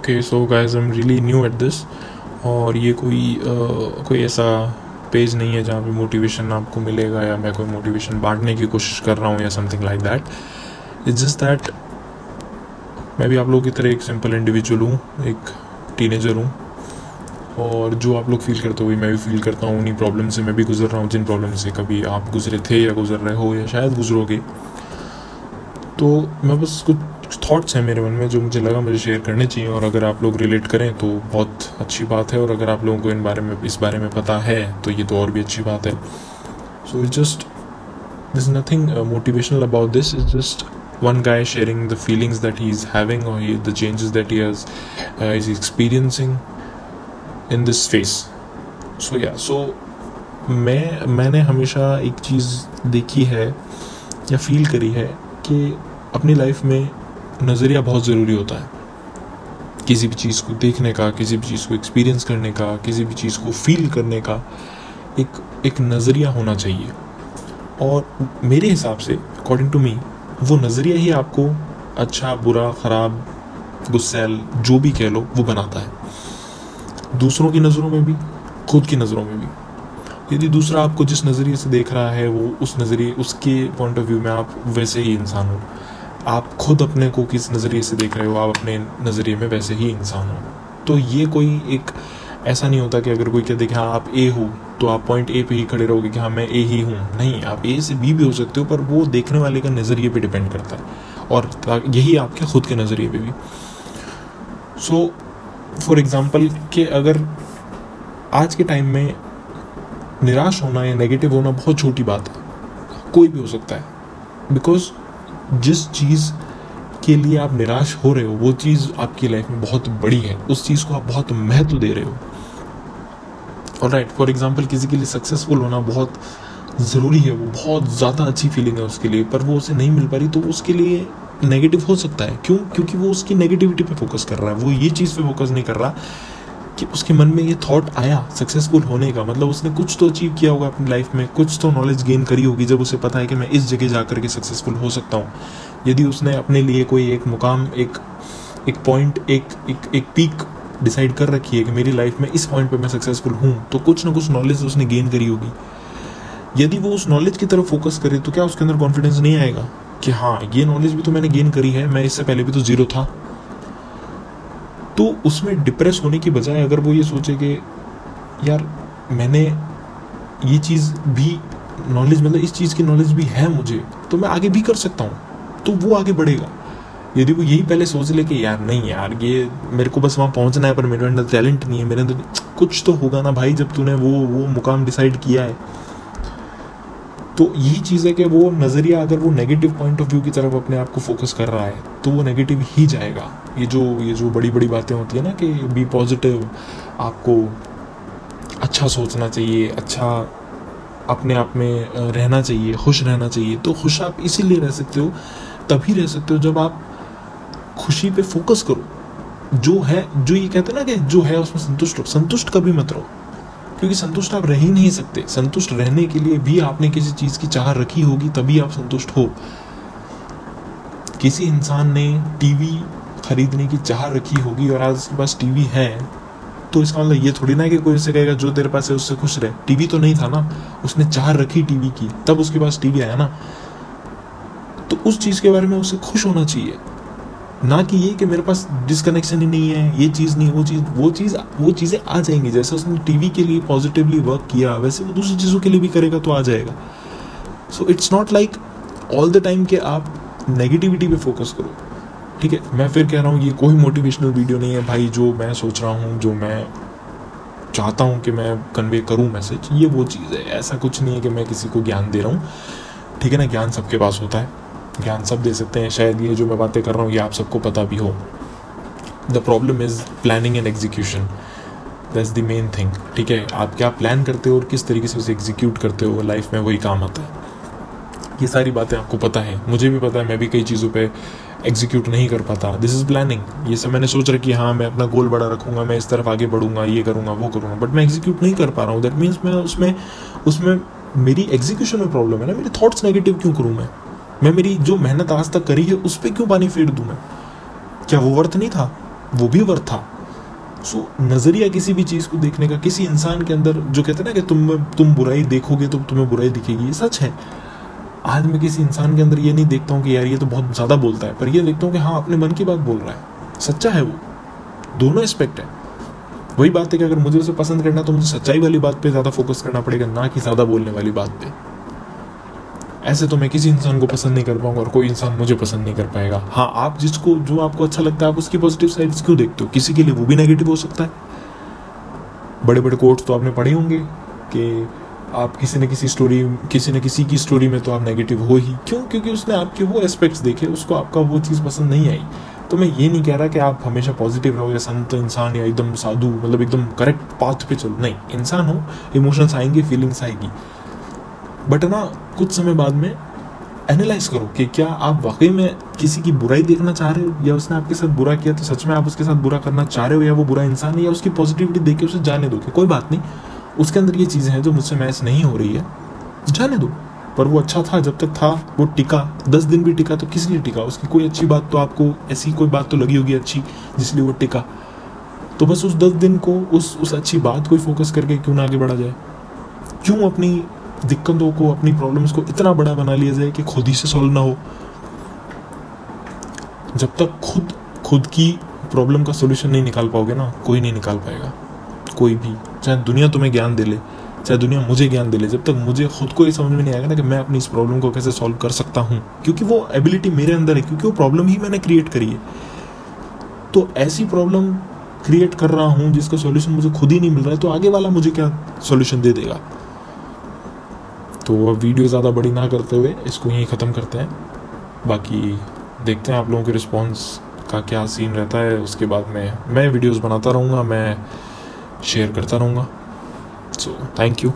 Okay so guys I am really new at this और ये कोई uh, कोई ऐसा पेज नहीं है जहाँ पे मोटिवेशन आपको मिलेगा या मैं कोई मोटिवेशन बांटने की कोशिश कर रहा हूँ या something like that it's just that मैं भी आप लोगों की तरह एक सिंपल इंडिविजुअल हूँ एक टीनेजर हूँ. और जो आप लोग फील करते हो मैं भी फील करता हूँ. उन्हीं प्रॉब्लम से मैं भी गुजर रहा हूँ जिन प्रॉब्लम से कभी आप गुजरे थे या गुजर रहे हो या शायद गुजरोगे. तो मैं बस कुछ थॉट्स हैं मेरे मन में जो मुझे लगा मुझे शेयर करने चाहिए और अगर आप लोग रिलेट करें तो बहुत अच्छी बात है और अगर आप लोगों को इन बारे में इस बारे में पता है तो ये तो और भी अच्छी बात है। So it just this nothing motivational about this is just guy sharing the feelings that he's having or he, the changes that he has uh, is experiencing in this phase so yeah so मैं मैंने हमेशा एक चीज़ देखी है या feel करी है कि अपनी लाइफ में नज़रिया बहुत ज़रूरी होता है। किसी भी चीज़ को देखने का, किसी भी चीज़ को एक्सपीरियंस करने का, किसी भी चीज़ को फील करने का एक एक नज़रिया होना चाहिए। और मेरे हिसाब से अकॉर्डिंग टू मी वो नज़रिया ही आपको अच्छा बुरा, ख़राब, गुस्सेल, जो भी कह लो, वो बनाता है। दूसरों की नज़रों में भी, खुद की नज़रों में भी। यदि दूसरा आपको जिस नज़रिए से देख रहा है, वो उस नज़रिए, उसके पॉइंट ऑफ़ व्यू में आप वैसे ही इंसान हो। आप खुद अपने को किस नज़रिए से देख रहे हो? आप अपने नज़रिए में वैसे ही इंसान हो। तो ये कोई एक, ऐसा नहीं होता कि अगर कोई कहते कि हाँ आप ए हो तो आप पॉइंट ए पे ही खड़े रहोगे कि हाँ मैं ए ही हूँ। नहीं, आप ए से बी भी हो सकते हो, पर वो देखने वाले का नज़रिए पे डिपेंड करता है। और यही आपके खुद के नज़रिए पे भी। सो फॉर एग्ज़ाम्पल कि अगर आज के टाइम में निराश होना या नेगेटिव होना बहुत छोटी बात है। कोई भी हो सकता है। बिकॉज़ जिस चीज़ के लिए आप निराश हो रहे हो, वो चीज़ आपकी लाइफ में बहुत बड़ी है। उस चीज़ को आप बहुत महत्व दे रहे हो। और राइट फॉर एग्ज़ाम्पल किसी के लिए सक्सेसफुल होना बहुत ज़रूरी है, वो बहुत ज़्यादा अच्छी फीलिंग है उसके लिए, पर वो उसे नहीं मिल पा रही तो उसके लिए नेगेटिव हो सकता है। क्यों? क्योंकि वो उसकी नेगेटिविटी पे फोकस कर रहा है, वो ये चीज़ पे फोकस नहीं कर रहा कि उसके मन में ये थॉट आया सक्सेसफुल होने का। मतलब उसने कुछ तो अचीव किया होगा अपनी लाइफ में, कुछ तो नॉलेज गेन करी होगी जब उसे पता है कि मैं इस जगह जा करके सक्सेसफुल हो सकता हूँ। यदि उसने अपने लिए कोई एक मुकाम, एक एक पॉइंट एक एक एक पीक डिसाइड कर रखी है कि मेरी लाइफ में इस पॉइंट पे मैं सक्सेसफुल हूँ तो कुछ ना कुछ नॉलेज उसने गेन करी होगी। यदि वो उस नॉलेज की तरफ़ फोकस करे तो क्या उसके अंदर कॉन्फिडेंस नहीं आएगा कि हाँ ये नॉलेज भी तो मैंने गेन करी है, मैं इससे पहले भी तो ज़ीरो था? तो उसमें डिप्रेस होने की बजाय अगर वो ये सोचे कि, यार, मैंने ये चीज़ भी नॉलेज मतलब इस चीज़ की नॉलेज भी है मुझे तो मैं आगे भी कर सकता हूँ। तो वो आगे बढ़ेगा। यदि वो यही पहले सोच ले कि, यार, नहीं यार, ये मेरे को बस वहाँ पहुँचना है, पर मेरे अंदर टैलेंट नहीं है, मेरे अंदर कुछ तो होगा ना भाई जब तूने वो वो मुकाम डिसाइड किया है। तो यही चीज़ है कि वो नज़रिया अगर वो नेगेटिव पॉइंट ऑफ़ व्यू की तरफ़ अपने आप को फोकस कर रहा है तो वो नेगेटिव ही जाएगा। ये जो ये जो बड़ी बड़ी बातें होती है ना कि बी पॉजिटिव आपको अच्छा सोचना चाहिए अच्छा अपने आप में रहना चाहिए, खुश रहना चाहिए तो खुश आप इसीलिए रह सकते हो, तभी रह सकते हो जब आप खुशी पे फोकस करो। जो है, जो ये कहते हैं ना कि जो है उसमें संतुष्ट हो। संतुष्ट कभी मत रहो। क्योंकि संतुष्ट आप रह ही नहीं सकते। संतुष्ट रहने के लिए भी आपने किसी चीज़ की चाह रखी होगी, तभी आप संतुष्ट हो। किसी इंसान ने टीवी खरीदने की चाह रखी होगी और आज उसके पास टीवी है तो इसका मतलब ये थोड़ी ना कि कोई उससे कहेगा, जो तेरे पास है, उससे खुश रहे। टीवी तो नहीं था ना। उसने चाह रखी टीवी की, तब उसके पास टीवी आया ना। तो उस चीज़ के बारे में उसे खुश होना चाहिए। ना कि ये कि मेरे पास डिसकनेक्शन ही नहीं है, ये चीज़ नहीं, वो चीज़ वो चीज़, वो चीज़ें आ जाएँगी। जैसे उसने टीवी के लिए पॉजिटिवली वर्क किया, वैसे वो दूसरी चीज़ों के लिए भी करेगा तो आ जाएगा। So it's not like all the time कि आप नेगेटिविटी पे फोकस करो। ठीक है? मैं फिर कह रहा हूँ, ये कोई मोटिवेशनल वीडियो नहीं है। भाई, जो मैं सोच रहा हूँ, जो मैं चाहता हूँ कि मैं कन्वे करूँ मैसेज ये वो चीज़ है। ऐसा कुछ नहीं है कि मैं किसी को ज्ञान दे रहा हूँ। ठीक है ना? ज्ञान सबके पास होता है। ज्ञान सब दे सकते हैं। शायद ये जो मैं बातें कर रहा हूँ, ये आप सबको पता भी हो। The problem is planning and execution that's the main thing ठीक है? आप क्या प्लान करते हो और किस तरीके से उसे एग्जीक्यूट करते हो? लाइफ में वही काम आता है। ये सारी बातें आपको पता है। मुझे भी पता है, मैं भी कई चीज़ों पे एग्जीक्यूट नहीं कर पाता। दिस इज़ प्लानिंग ये सब मैंने सोच रखा कि हाँ मैं अपना गोल बड़ा रखूँगा, मैं इस तरफ़ आगे बढ़ूँगा, ये करूँगा, वो करूँगा बट मैं एग्जीक्यूट नहीं कर पा रहा हूँ। दैट मीन्स मैं उसमें उसमें मेरी एग्जीक्यूशन में प्रॉब्लम है ना। मेरे थॉट्स नेगेटिव क्यों करूँ मैं? मैं मेरी जो मेहनत आज तक करी है उस पर क्यों पानी फेर दूँ मैं? क्या वो वर्थ नहीं था? वो भी वर्थ था। सो so, नज़रिया किसी भी चीज़ को देखने का किसी इंसान के अंदर जो कहते हैं ना कि तुम तुम बुराई देखोगे तो तुम्हें बुराई दिखेगी ये सच है। आज मैं किसी इंसान के अंदर ये नहीं देखता हूँ कि यार ये तो बहुत ज़्यादा बोलता है पर ये देखता हूँ कि हाँ अपने मन की बात बोल रहा है। सच्चा है वो। दोनों एस्पेक्ट है। वही बात है कि अगर मुझे उसे पसंद करना तो मुझे सच्चाई वाली बात पे ज़्यादा फोकस करना पड़ेगा ना कि ज़्यादा बोलने वाली बात पे। ऐसे तो मैं किसी इंसान को पसंद नहीं कर पाऊँगा और कोई इंसान मुझे पसंद नहीं कर पाएगा। हाँ आप जिसको, जो आपको अच्छा लगता है, आप उसकी पॉजिटिव साइड्स क्यों देखते हो? किसी के लिए वो भी नेगेटिव हो सकता है। बड़े बड़े कोर्ट्स तो आपने पढ़े होंगे कि आप किसी न किसी स्टोरी किसी न किसी की स्टोरी में तो आप नेगेटिव हो ही। क्यों? क्योंकि उसने आपके वो एस्पेक्ट्स देखे, उसको आपका वो चीज़ पसंद नहीं आई। तो मैं ये नहीं कह रहा कि आप हमेशा पॉजिटिव रहो या संत इंसान या एकदम साधु मतलब एकदम करेक्ट पाथ पे चलो। नहीं, इंसान हो इमोशंस आएँगे फीलिंग्स आएगी। बट ना, कुछ समय बाद में एनालाइज करो कि क्या आप वाकई में किसी की बुराई देखना चाह रहे हो? या उसने आपके साथ बुरा किया तो सच में आप उसके साथ बुरा करना चाह रहे हो? या वो बुरा इंसान है या उसकी पॉजिटिविटी देख के उसे जाने दो? कि कोई बात नहीं। उसके अंदर ये चीज़ें हैं जो मुझसे मैच नहीं हो रही है। जाने दो। पर वो अच्छा था, जब तक था, वो टिका। दस दिन भी टिका तो किस लिए टिका? उसकी कोई अच्छी बात तो आपको, ऐसी कोई बात तो लगी होगी अच्छी, जिसलिए वो टिका। तो बस उस दस दिन को, उस उस अच्छी बात को ही फोकस करके क्यों ना आगे बढ़ा जाए? क्यों अपनी दिक्कतों को अपनी प्रॉब्लम्स को इतना बड़ा बना लिया जाए कि खुद ही से सॉल्व ना हो। जब तक खुद खुद की प्रॉब्लम का सोल्यूशन नहीं निकाल पाओगे ना, कोई नहीं निकाल पाएगा। कोई भी, चाहे दुनिया तुम्हें ज्ञान दे ले, चाहे दुनिया मुझे ज्ञान दे ले, जब तक मुझे खुद को ये समझ में नहीं आएगा ना कि मैं अपनी इस प्रॉब्लम को कैसे सॉल्व कर सकता हूँ। क्योंकि वो एबिलिटी मेरे अंदर है, क्योंकि वो प्रॉब्लम ही मैंने क्रिएट करी है। तो ऐसी प्रॉब्लम क्रिएट कर रहा हूँ जिसका सॉल्यूशन मुझे खुद ही नहीं मिल रहा है तो आगे वाला मुझे क्या सॉल्यूशन दे देगा? तो अब वीडियो ज़्यादा बड़ी ना करते हुए इसको यहीं ख़त्म करते हैं। बाकी देखते हैं आप लोगों के रिस्पॉन्स का क्या सीन रहता है। उसके बाद में, मैं वीडियोस बनाता रहूँगा, मैं शेयर करता रहूँगा। So thank you